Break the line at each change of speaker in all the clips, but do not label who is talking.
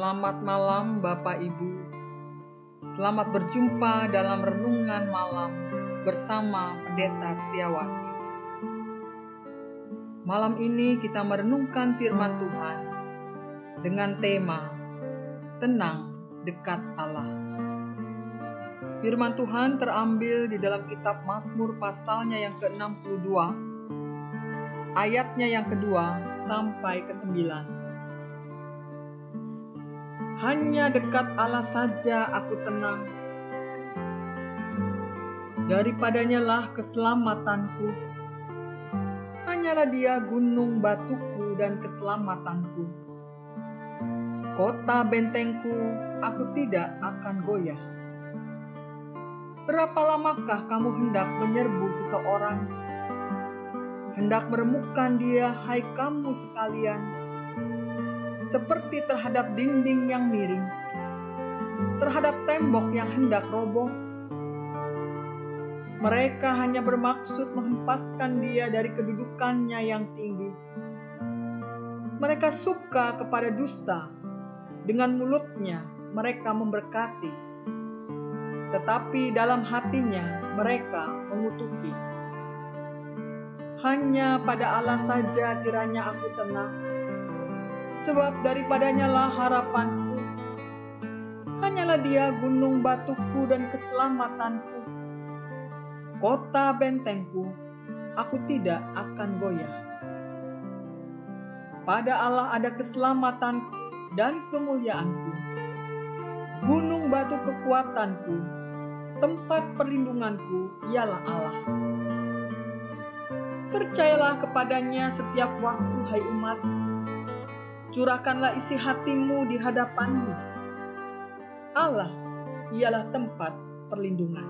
Selamat malam Bapak Ibu. Selamat berjumpa dalam renungan malam bersama Pendeta Setiawati. Malam ini kita merenungkan firman Tuhan dengan tema Tenang dekat Allah. Firman Tuhan terambil di dalam kitab Mazmur pasalnya yang ke-62 ayatnya yang kedua sampai ke sembilan. Hanya dekat Allah saja aku tenang. Daripadanya lah keselamatanku. Hanyalah dia gunung batuku dan keselamatanku. Kota bentengku, aku tidak akan goyah. Berapa lamakah kamu hendak menyerbu seseorang? Hendak meremukkan dia, hai kamu sekalian, seperti terhadap dinding yang miring, terhadap tembok yang hendak roboh. Mereka hanya bermaksud menghempaskan dia dari kedudukannya yang tinggi. Mereka suka kepada dusta, dengan mulutnya mereka memberkati, tetapi dalam hatinya mereka mengutuki. Hanya pada Allah saja kiranya aku tenang sebab daripadanya lah harapanku. Hanyalah dia gunung batuku dan keselamatanku. Kota bentengku, aku tidak akan goyah. Pada Allah ada keselamatanku dan kemuliaanku. Gunung batu kekuatanku, tempat perlindunganku ialah Allah. Percayalah kepadanya setiap waktu, hai umat, curahkanlah isi hatimu di hadapanmu. Allah ialah tempat perlindungan.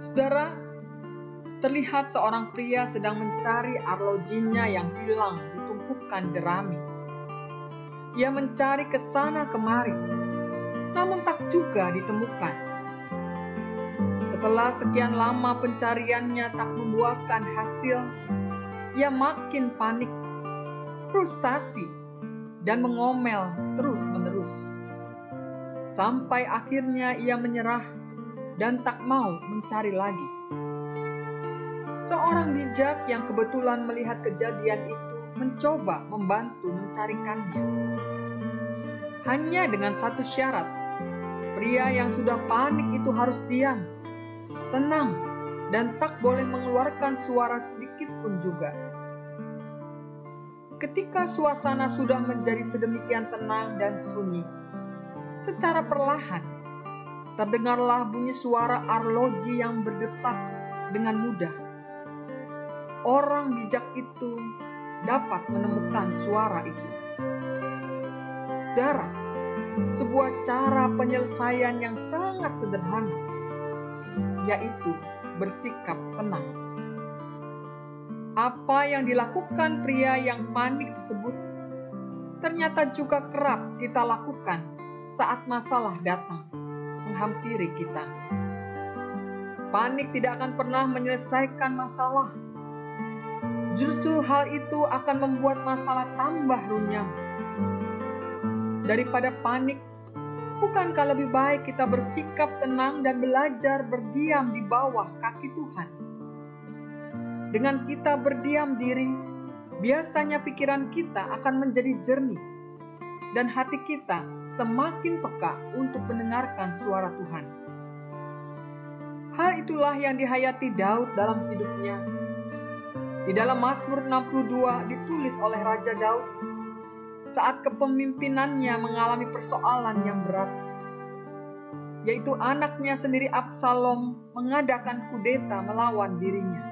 Saudara, terlihat seorang pria sedang mencari arlojinya yang hilang di tumpukan jerami. Ia mencari ke sana kemari, namun tak juga ditemukan. Setelah sekian lama pencariannya tak membuahkan hasil, ia makin panik, frustasi, dan mengomel terus-menerus. Sampai akhirnya ia menyerah dan tak mau mencari lagi. Seorang bijak yang kebetulan melihat kejadian itu mencoba membantu mencarikannya. Hanya dengan satu syarat, pria yang sudah panik itu harus diam, tenang, dan tak boleh mengeluarkan suara sedikit pun juga. Ketika suasana sudah menjadi sedemikian tenang dan sunyi, secara perlahan terdengarlah bunyi suara arloji yang berdetak dengan mudah. Orang bijak itu dapat menemukan suara itu. Saudara, sebuah cara penyelesaian yang sangat sederhana, yaitu bersikap tenang. Apa yang dilakukan pria yang panik tersebut ternyata juga kerap kita lakukan saat masalah datang menghampiri kita. Panik tidak akan pernah menyelesaikan masalah. Justru hal itu akan membuat masalah tambah runyam. Daripada panik, bukankah lebih baik kita bersikap tenang dan belajar berdiam di bawah kaki Tuhan? Dengan kita berdiam diri, biasanya pikiran kita akan menjadi jernih dan hati kita semakin peka untuk mendengarkan suara Tuhan. Hal itulah yang dihayati Daud dalam hidupnya. Di dalam Mazmur 62 ditulis oleh Raja Daud saat kepemimpinannya mengalami persoalan yang berat, yaitu anaknya sendiri Absalom mengadakan kudeta melawan dirinya.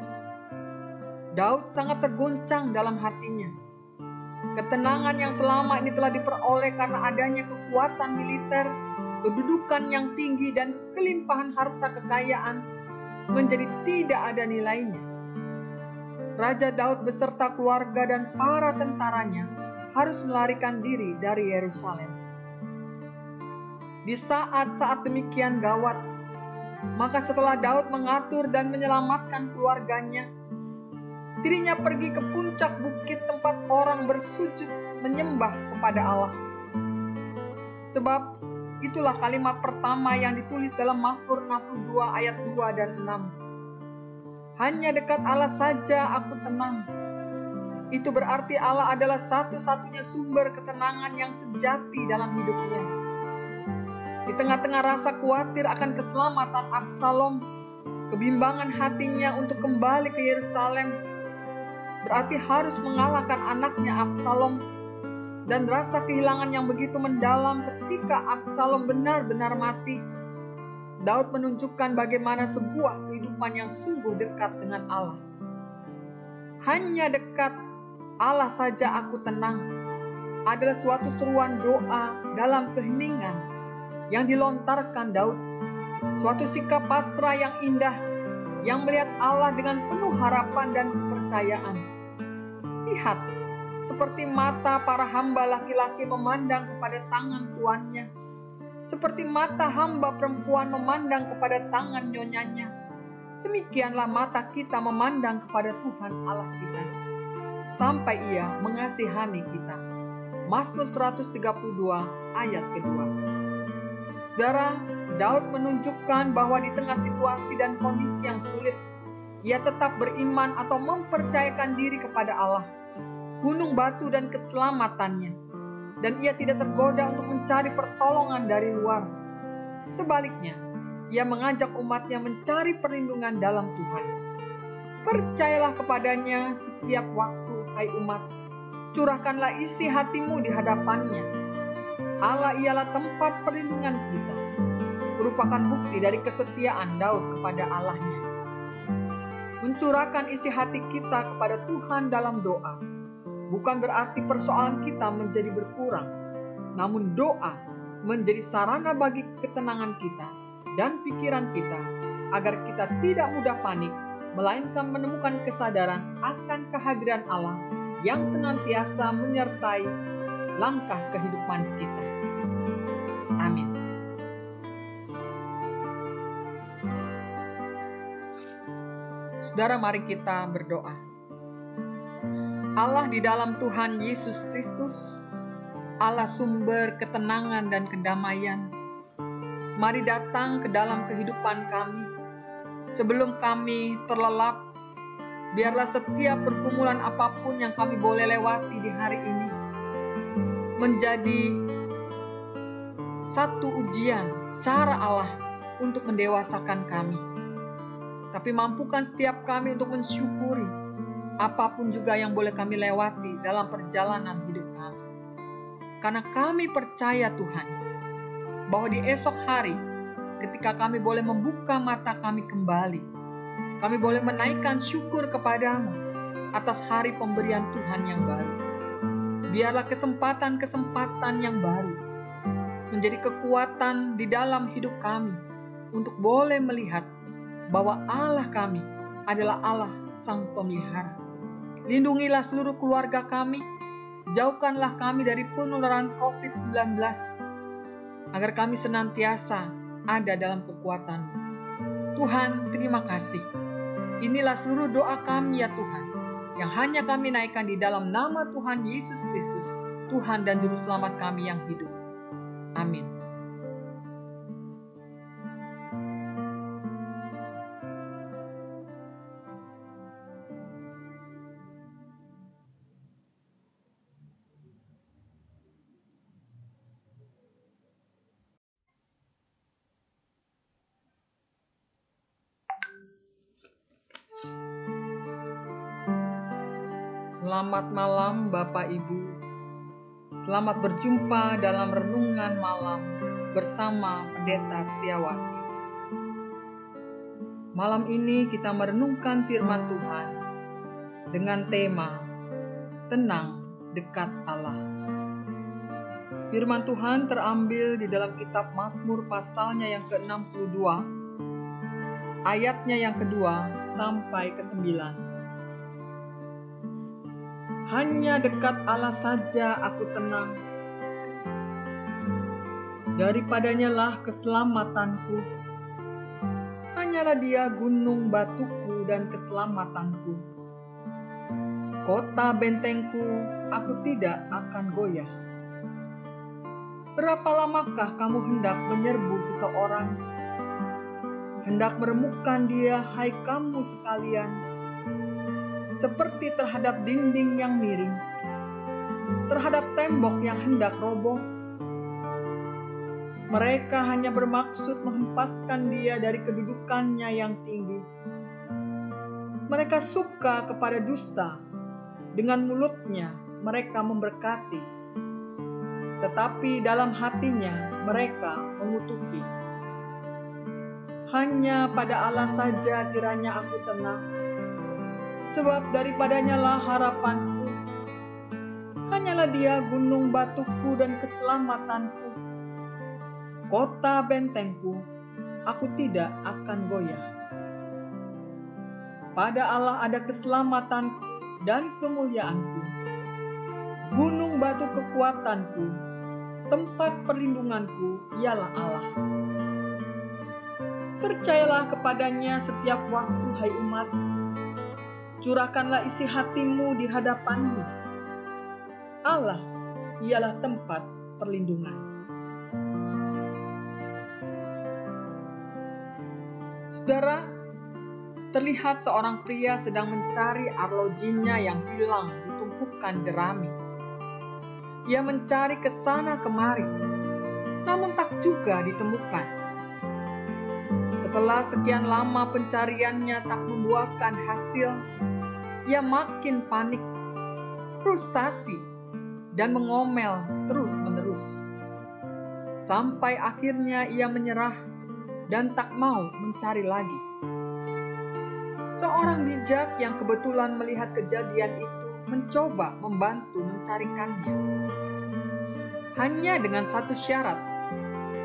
Daud sangat terguncang dalam hatinya. Ketenangan yang selama ini telah diperoleh karena adanya kekuatan militer, kedudukan yang tinggi, dan kelimpahan harta kekayaan menjadi tidak ada nilainya. Raja Daud beserta keluarga dan para tentaranya harus melarikan diri dari Yerusalem. Di saat-saat demikian gawat, maka setelah Daud mengatur dan menyelamatkan keluarganya, Dirinya pergi ke puncak bukit tempat orang bersujud menyembah kepada Allah. Sebab itulah kalimat pertama yang ditulis dalam Mazmur 62 ayat 2 dan 6. Hanya dekat Allah saja aku tenang. Itu berarti Allah adalah satu-satunya sumber ketenangan yang sejati dalam hidupnya. Di tengah-tengah rasa khawatir akan keselamatan Absalom, kebimbangan hatinya untuk kembali ke Yerusalem berarti harus mengalahkan anaknya Absalom dan rasa kehilangan yang begitu mendalam ketika Absalom benar-benar mati. Daud menunjukkan bagaimana sebuah kehidupan yang sungguh dekat dengan Allah. Hanya dekat Allah saja aku tenang adalah suatu seruan doa dalam keheningan yang dilontarkan Daud. Suatu sikap pasrah yang indah yang melihat Allah dengan penuh harapan dan kepercayaan. Lihat, seperti mata para hamba laki-laki memandang kepada tangan tuannya, seperti mata hamba perempuan memandang kepada tangan nyonyanya. Demikianlah mata kita memandang kepada Tuhan Allah kita, sampai Ia mengasihani kita. Mazmur 132 ayat kedua. Saudara, Daud menunjukkan bahwa di tengah situasi dan kondisi yang sulit, ia tetap beriman atau mempercayakan diri kepada Allah gunung batu dan keselamatannya, dan ia tidak tergoda untuk mencari pertolongan dari luar. Sebaliknya, ia mengajak umatnya mencari perlindungan dalam Tuhan. Percayalah kepadanya setiap waktu, hai umat. Curahkanlah isi hatimu di hadapannya. Allah ialah tempat perlindungan kita. Merupakan bukti dari kesetiaan Daud kepada Allahnya. Mencurahkan isi hati kita kepada Tuhan dalam doa bukan berarti persoalan kita menjadi berkurang, namun doa menjadi sarana bagi ketenangan kita dan pikiran kita agar kita tidak mudah panik, melainkan menemukan kesadaran akan kehadiran Allah yang senantiasa menyertai langkah kehidupan kita. Amin. Saudara, mari kita berdoa. Allah di dalam Tuhan Yesus Kristus, Allah sumber ketenangan dan kedamaian. Mari datang ke dalam kehidupan kami. Sebelum kami terlelap, biarlah setiap pergumulan apa pun yang kami boleh lewati di hari ini menjadi satu ujian cara Allah untuk mendewasakan kami. Tapi mampukan setiap kami untuk mensyukuri apa pun juga yang boleh kami lewati dalam perjalanan hidup kami. Karena kami percaya Tuhan, bahwa di esok hari ketika kami boleh membuka mata kami kembali, kami boleh menaikkan syukur kepadamu atas hari pemberian Tuhan yang baru. Biarlah kesempatan-kesempatan yang baru menjadi kekuatan di dalam hidup kami untuk boleh melihat bahwa Allah kami adalah Allah Sang Pemelihara Lindungilah seluruh keluarga kami, jauhkanlah kami dari penularan COVID-19, agar kami senantiasa ada dalam kekuatan. Tuhan, terima kasih. Inilah seluruh doa kami ya Tuhan, yang hanya kami naikkan di dalam nama Tuhan Yesus Kristus, Tuhan dan Juru Selamat kami yang hidup. Amin. Selamat berjumpa dalam renungan malam bersama Pendeta Setiawati. Malam ini kita merenungkan firman Tuhan dengan tema Tenang dekat Allah. Firman Tuhan terambil di dalam kitab Mazmur pasalnya yang ke-62 ayatnya yang kedua sampai ke sembilan. Hanya dekat Allah saja aku tenang. Daripadanya lah keselamatanku. Hanyalah dia gunung batuku dan keselamatanku. Kota bentengku, aku tidak akan goyah. Berapa lamakah kamu hendak menyerbu seseorang? Hendak meremukkan dia, hai kamu sekalian, seperti terhadap dinding yang miring, terhadap tembok yang hendak roboh. Mereka hanya bermaksud menghempaskan dia dari kedudukannya yang tinggi. Mereka suka kepada dusta, dengan mulutnya mereka memberkati, tetapi dalam hatinya mereka mengutuki. Hanya pada Allah saja kiranya aku tenang, sebab daripadanya lah harapanku. Hanyalah dia gunung batuku dan keselamatanku. Kota bentengku, aku tidak akan goyah. Pada Allah ada keselamatanku dan kemuliaanku. Gunung batu kekuatanku, tempat perlindunganku ialah Allah. Percayalah kepadanya setiap waktu, hai umat. Curahkanlah isi hatimu di hadapannya. Allah ialah tempat perlindungan. Saudara, terlihat seorang pria sedang mencari arlojinya yang hilang di tumpukan jerami. Ia mencari ke sana kemari, namun tak juga ditemukan. Setelah sekian lama pencariannya tak membuahkan hasil, ia makin panik, frustasi, dan mengomel terus-menerus. Sampai akhirnya ia menyerah dan tak mau mencari lagi. Seorang bijak yang kebetulan melihat kejadian itu mencoba membantu mencarikannya. Hanya dengan satu syarat,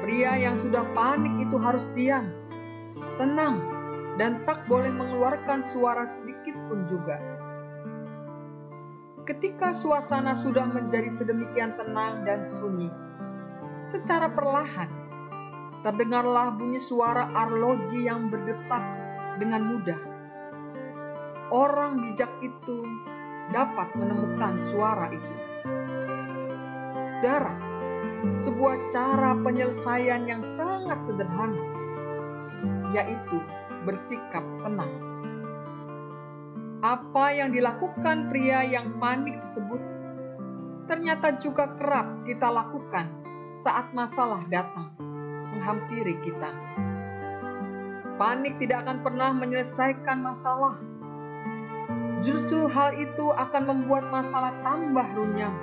pria yang sudah panik itu harus diam, tenang, dan tak boleh mengeluarkan suara sedikit pun juga. Ketika suasana sudah menjadi sedemikian tenang dan sunyi, secara perlahan terdengarlah bunyi suara arloji yang berdetak dengan mudah orang bijak itu dapat menemukan suara itu. Saudara, sebuah cara penyelesaian yang sangat sederhana, yaitu bersikap tenang. Apa yang dilakukan pria yang panik tersebut ternyata juga kerap kita lakukan saat masalah datang menghampiri kita. Panik tidak akan pernah menyelesaikan masalah Justru hal itu akan membuat masalah tambah runyam.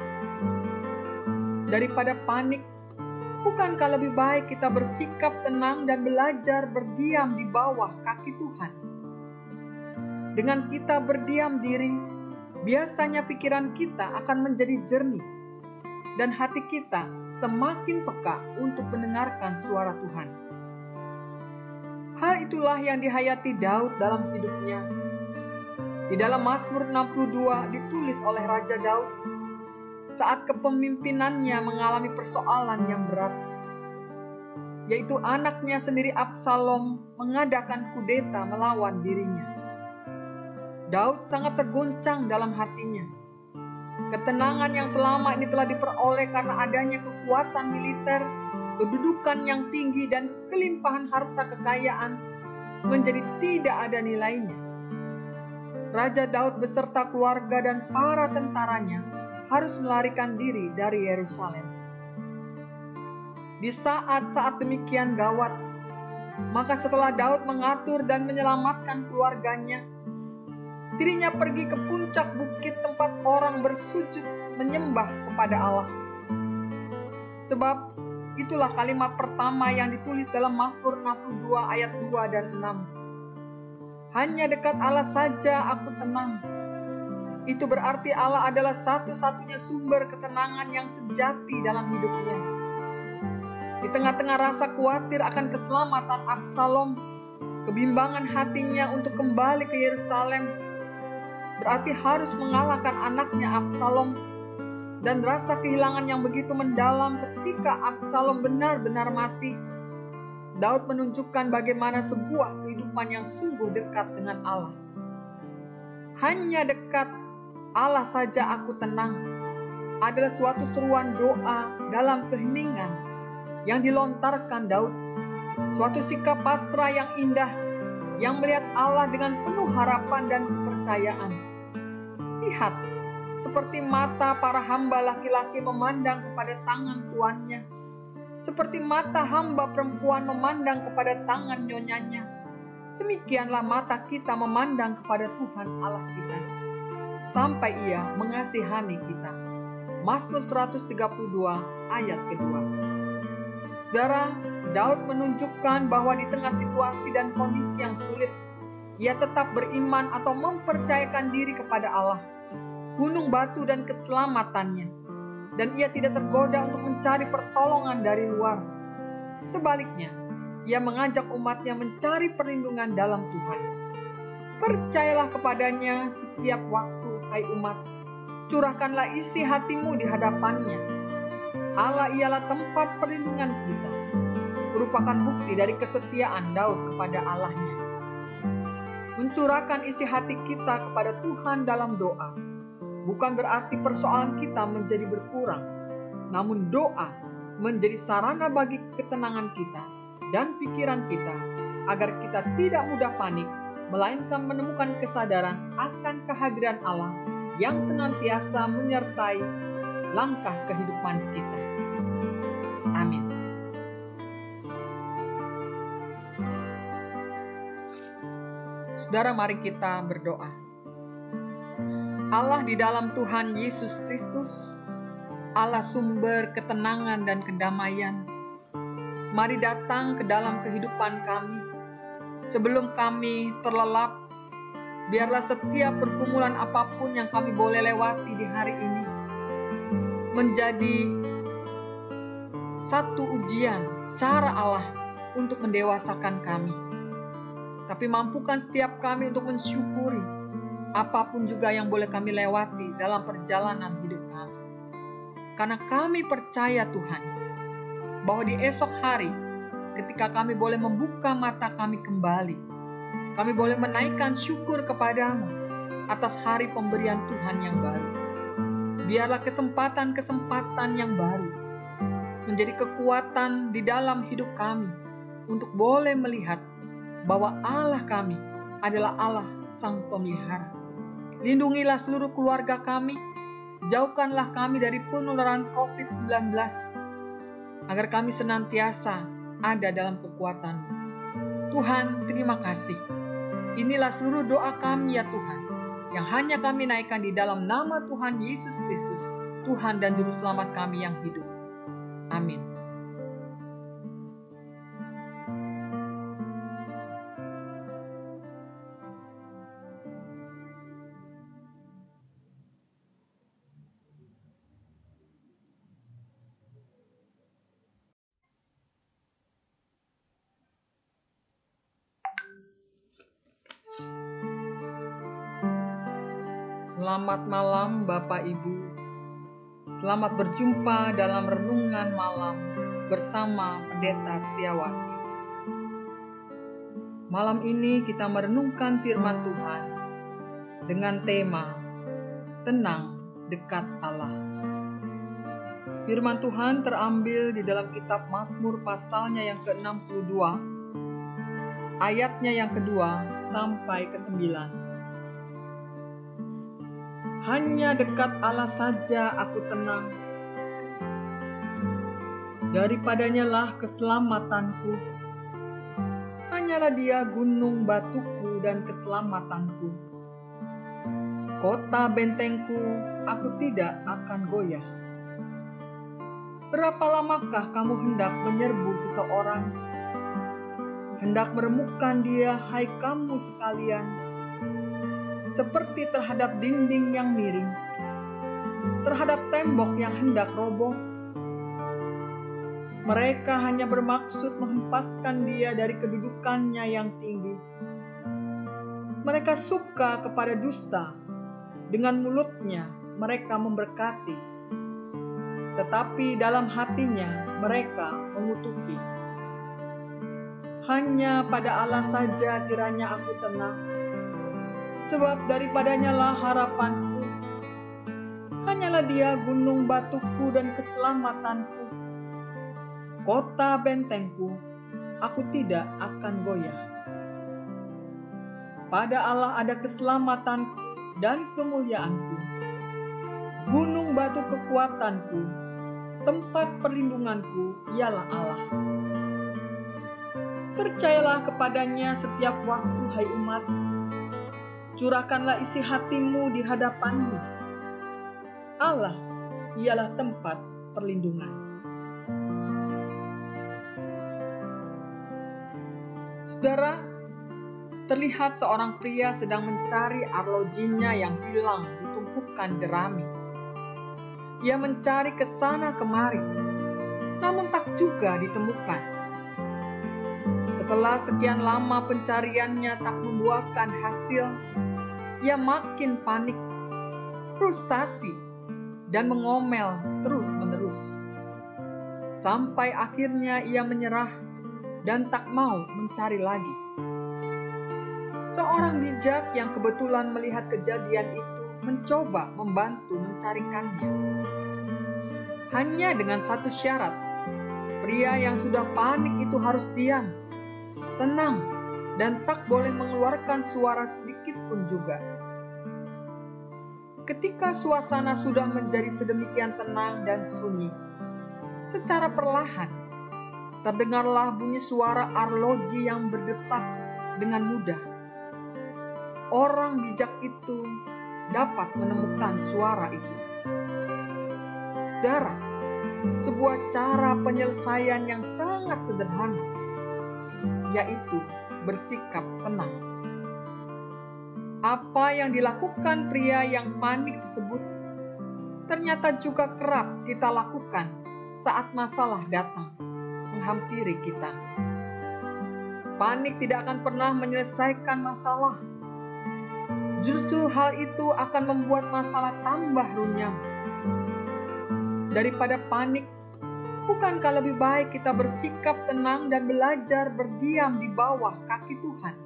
Daripada panik, bukankah lebih baik kita bersikap tenang dan belajar berdiam di bawah kaki Tuhan? Dengan kita berdiam diri, biasanya pikiran kita akan menjadi jernih dan hati kita semakin peka untuk mendengarkan suara Tuhan. Hal itulah yang dihayati Daud dalam hidupnya di dalam Mazmur 62 ditulis oleh Raja Daud saat kepemimpinannya mengalami persoalan yang berat, yaitu anaknya sendiri Absalom mengadakan kudeta melawan dirinya. Daud sangat terguncang dalam hatinya. Ketenangan yang selama ini telah diperoleh karena adanya kekuatan militer, kedudukan yang tinggi, dan kelimpahan harta kekayaan menjadi tidak ada nilainya Raja Daud beserta keluarga dan para tentaranya harus melarikan diri dari Yerusalem. Di saat-saat demikian gawat, maka setelah Daud mengatur dan menyelamatkan keluarganya, dirinya pergi ke puncak bukit tempat orang bersujud menyembah kepada Allah. Sebab itulah kalimat pertama yang ditulis dalam Mazmur 62 ayat 2 dan 6 hanya dekat Allah saja aku tenang. Itu berarti Allah adalah satu-satunya sumber ketenangan yang sejati dalam hidupnya. Di tengah-tengah rasa khawatir akan keselamatan Absalom, kebimbangan hatinya untuk kembali ke Yerusalem, berarti harus mengalahkan anaknya Absalom dan rasa kehilangan yang begitu mendalam ketika Absalom benar-benar mati Daud menunjukkan bagaimana sebuah kehidupan yang sungguh dekat dengan Allah. Hanya dekat Allah saja aku tenang adalah suatu seruan doa dalam keheningan yang dilontarkan Daud. Suatu sikap pasrah yang indah yang melihat Allah dengan penuh harapan dan kepercayaan. Lihat, seperti mata para hamba laki-laki memandang kepada tangan tuannya, seperti mata hamba perempuan memandang kepada tangan nyonyanya. Demikianlah mata kita memandang kepada Tuhan Allah kita, sampai ia mengasihani kita. Mazmur 132 ayat kedua. Saudara, Daud menunjukkan bahwa di tengah situasi dan kondisi yang sulit, ia tetap beriman atau mempercayakan diri kepada Allah gunung batu dan keselamatannya, dan ia tidak tergoda untuk mencari pertolongan dari luar. Sebaliknya, ia mengajak umatnya mencari perlindungan dalam Tuhan. Percayalah kepadanya setiap waktu, hai umat. Curahkanlah isi hatimu di hadapannya. Allah ialah tempat perlindungan kita. Merupakan bukti dari kesetiaan Daud kepada Allahnya. Mencurahkan isi hati kita kepada Tuhan dalam doa bukan berarti persoalan kita menjadi berkurang, namun doa menjadi sarana bagi ketenangan kita dan pikiran kita agar kita tidak mudah panik, melainkan menemukan kesadaran akan kehadiran Allah yang senantiasa menyertai langkah kehidupan kita. Amin. Saudara, mari kita berdoa. Allah di dalam Tuhan Yesus Kristus, Allah sumber ketenangan dan kedamaian. Mari datang ke dalam kehidupan kami. Sebelum kami terlelap, biarlah setiap pergumulan apa pun yang kami boleh lewati di hari ini menjadi satu ujian cara Allah untuk mendewasakan kami. Tapi mampukan setiap kami untuk mensyukuri apa pun juga yang boleh kami lewati dalam perjalanan hidup kami. Karena kami percaya Tuhan, bahwa di esok hari ketika kami boleh membuka mata kami kembali, kami boleh menaikkan syukur kepadamu atas hari pemberian Tuhan yang baru. Biarlah kesempatan-kesempatan yang baru menjadi kekuatan di dalam hidup kami untuk boleh melihat bahwa Allah kami adalah Allah Sang Pemelihara. Lindungilah seluruh keluarga kami, jauhkanlah kami dari penularan COVID-19, agar kami senantiasa ada dalam kekuatan. Tuhan, terima kasih. Inilah seluruh doa kami ya Tuhan, yang hanya kami naikkan di dalam nama Tuhan Yesus Kristus, Tuhan dan Juru Selamat kami yang hidup. Amin. Bapak Ibu. Selamat berjumpa dalam renungan malam bersama Pendeta Setiawati. Malam ini kita merenungkan firman Tuhan dengan tema Tenang dekat Allah. Firman Tuhan terambil di dalam kitab Mazmur pasalnya yang ke-62 ayatnya yang kedua sampai ke sembilan. Hanya dekat Allah saja aku tenang. Daripadanya lah keselamatanku. Hanyalah dia gunung batuku dan keselamatanku. Kota bentengku, aku tidak akan goyah. Berapa lamakah kamu hendak menyerbu seseorang? Hendak meremukkan dia, hai kamu sekalian seperti terhadap dinding yang miring, terhadap tembok yang hendak roboh. Mereka hanya bermaksud menghempaskan dia dari kedudukannya yang tinggi. Mereka suka kepada dusta, dengan mulutnya mereka memberkati, tetapi dalam hatinya mereka mengutuki. Hanya pada Allah saja kiranya aku tenang sebab daripadanya lah harapanku. Hanyalah dia gunung batuku dan keselamatanku, kota bentengku, aku tidak akan goyah. Pada Allah ada keselamatanku dan kemuliaanku, gunung batu kekuatanku, tempat perlindunganku ialah Allah. Percayalah kepadanya setiap waktu, hai umat. Curahkanlah isi hatimu di hadapanmu. Allah ialah tempat perlindungan. Saudara, terlihat seorang pria sedang mencari arlojinya yang hilang di tumpukan jerami. Ia mencari ke sana kemari, namun tak juga ditemukan. Setelah sekian lama pencariannya tak membuahkan hasil, ia makin panik, frustasi, dan mengomel terus-menerus. Sampai akhirnya ia menyerah dan tak mau mencari lagi. Seorang bijak yang kebetulan melihat kejadian itu mencoba membantu mencarikannya. Hanya dengan satu syarat, pria yang sudah panik itu harus diam, tenang, dan tak boleh mengeluarkan suara sedikit pun juga. Ketika suasana sudah menjadi sedemikian tenang dan sunyi, secara perlahan terdengarlah bunyi suara arloji yang berdetak dengan mudah orang bijak itu dapat menemukan suara itu. Saudara, sebuah cara penyelesaian yang sangat sederhana, yaitu bersikap tenang. Apa yang dilakukan pria yang panik tersebut ternyata juga kerap kita lakukan saat masalah datang menghampiri kita. Panik tidak akan pernah menyelesaikan masalah Justru hal itu akan membuat masalah tambah runyam. Daripada panik, bukankah lebih baik kita bersikap tenang dan belajar berdiam di bawah kaki Tuhan?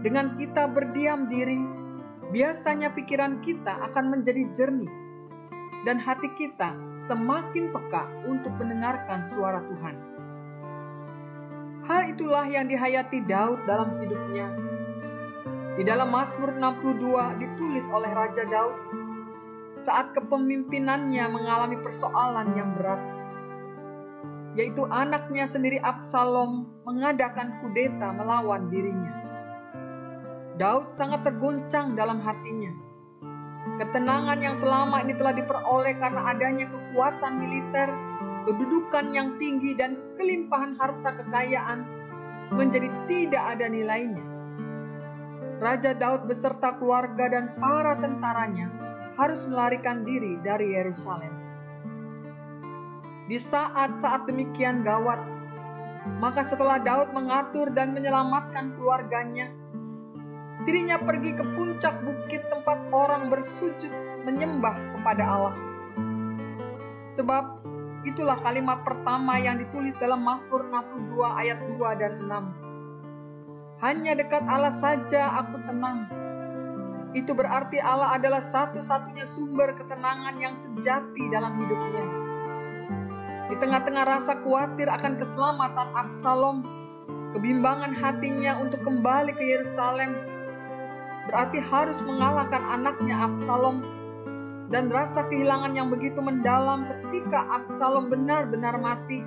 Dengan kita berdiam diri, biasanya pikiran kita akan menjadi jernih dan hati kita semakin peka untuk mendengarkan suara Tuhan. Hal itulah yang dihayati Daud dalam hidupnya di dalam Mazmur 62 ditulis oleh Raja Daud saat kepemimpinannya mengalami persoalan yang berat, yaitu anaknya sendiri Absalom mengadakan kudeta melawan dirinya. Daud sangat terguncang dalam hatinya. Ketenangan yang selama ini telah diperoleh karena adanya kekuatan militer, kedudukan yang tinggi, dan kelimpahan harta kekayaan menjadi tidak ada nilainya. Raja Daud beserta keluarga dan para tentaranya harus melarikan diri dari Yerusalem. Di saat-saat demikian gawat, maka setelah Daud mengatur dan menyelamatkan keluarganya, dirinya pergi ke puncak bukit tempat orang bersujud menyembah kepada Allah. Sebab itulah kalimat pertama yang ditulis dalam Mazmur 62 ayat 2 dan 6 hanya dekat Allah saja aku tenang. Itu berarti Allah adalah satu-satunya sumber ketenangan yang sejati dalam hidupnya. Di tengah-tengah rasa khawatir akan keselamatan Absalom, kebimbangan hatinya untuk kembali ke Yerusalem, berarti harus mengalahkan anaknya Absalom dan rasa kehilangan yang begitu mendalam ketika Absalom benar-benar mati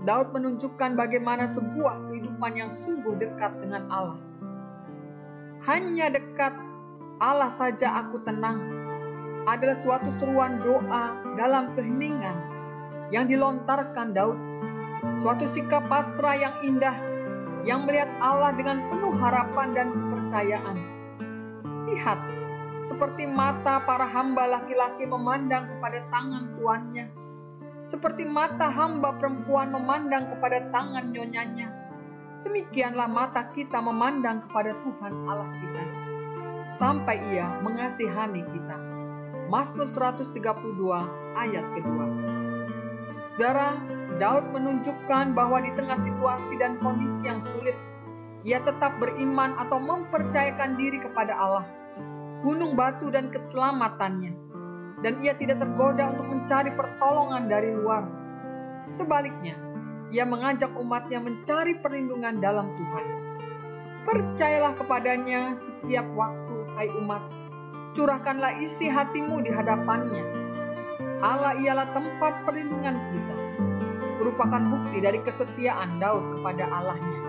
Daud menunjukkan bagaimana sebuah kehidupan yang sungguh dekat dengan Allah. Hanya dekat Allah saja aku tenang adalah suatu seruan doa dalam keheningan yang dilontarkan Daud. Suatu sikap pasrah yang indah yang melihat Allah dengan penuh harapan dan kepercayaan. Lihat, seperti mata para hamba laki-laki memandang kepada tangan tuannya seperti mata hamba perempuan memandang kepada tangan nyonyanya. Demikianlah mata kita memandang kepada Tuhan Allah kita. Sampai ia mengasihani kita. Mazmur 132 ayat kedua. Saudara, Daud menunjukkan bahwa di tengah situasi dan kondisi yang sulit, ia tetap beriman atau mempercayakan diri kepada Allah. Gunung batu dan keselamatannya dan ia tidak tergoda untuk mencari pertolongan dari luar. Sebaliknya, ia mengajak umatnya mencari perlindungan dalam Tuhan. Percayalah kepadanya setiap waktu, hai umat. Curahkanlah isi hatimu di hadapannya. Allah ialah tempat perlindungan kita. Merupakan bukti dari kesetiaan Daud kepada Allahnya.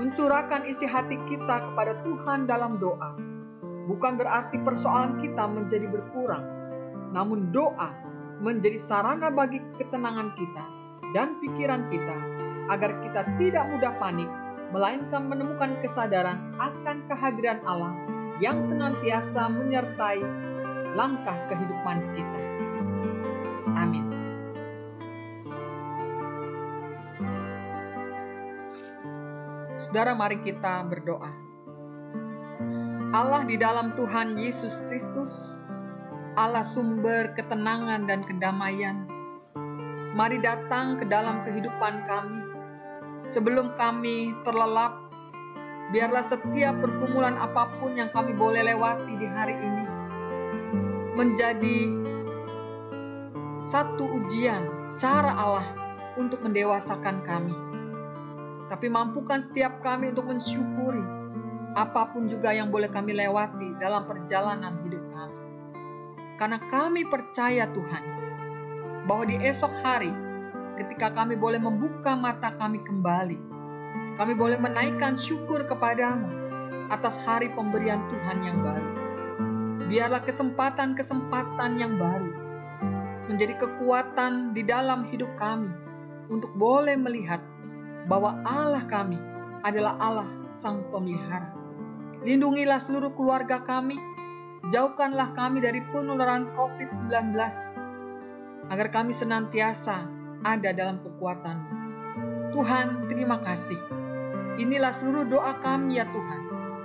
Mencurahkan isi hati kita kepada Tuhan dalam doa bukan berarti persoalan kita menjadi berkurang, namun doa menjadi sarana bagi ketenangan kita dan pikiran kita agar kita tidak mudah panik, melainkan menemukan kesadaran akan kehadiran Allah yang senantiasa menyertai langkah kehidupan kita. Amin. Saudara, mari kita berdoa. Allah di dalam Tuhan Yesus Kristus, Allah sumber ketenangan dan kedamaian. Mari datang ke dalam kehidupan kami. Sebelum kami terlelap, biarlah setiap pergumulan apa pun yang kami boleh lewati di hari ini menjadi satu ujian cara Allah untuk mendewasakan kami. Tapi mampukan setiap kami untuk mensyukuri apa pun juga yang boleh kami lewati dalam perjalanan hidup kami. Karena kami percaya Tuhan, bahwa di esok hari ketika kami boleh membuka mata kami kembali, kami boleh menaikkan syukur kepadamu atas hari pemberian Tuhan yang baru. Biarlah kesempatan-kesempatan yang baru menjadi kekuatan di dalam hidup kami untuk boleh melihat bahwa Allah kami adalah Allah Sang Pemelihara. Lindungilah seluruh keluarga kami, jauhkanlah kami dari penularan COVID-19, agar kami senantiasa ada dalam kekuatan. Tuhan, terima kasih. Inilah seluruh doa kami ya Tuhan,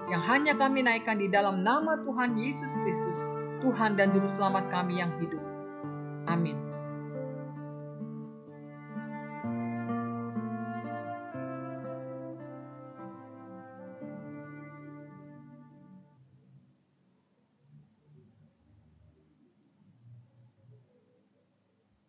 yang hanya kami naikkan di dalam nama Tuhan Yesus Kristus, Tuhan dan Juru Selamat kami yang hidup. Amin.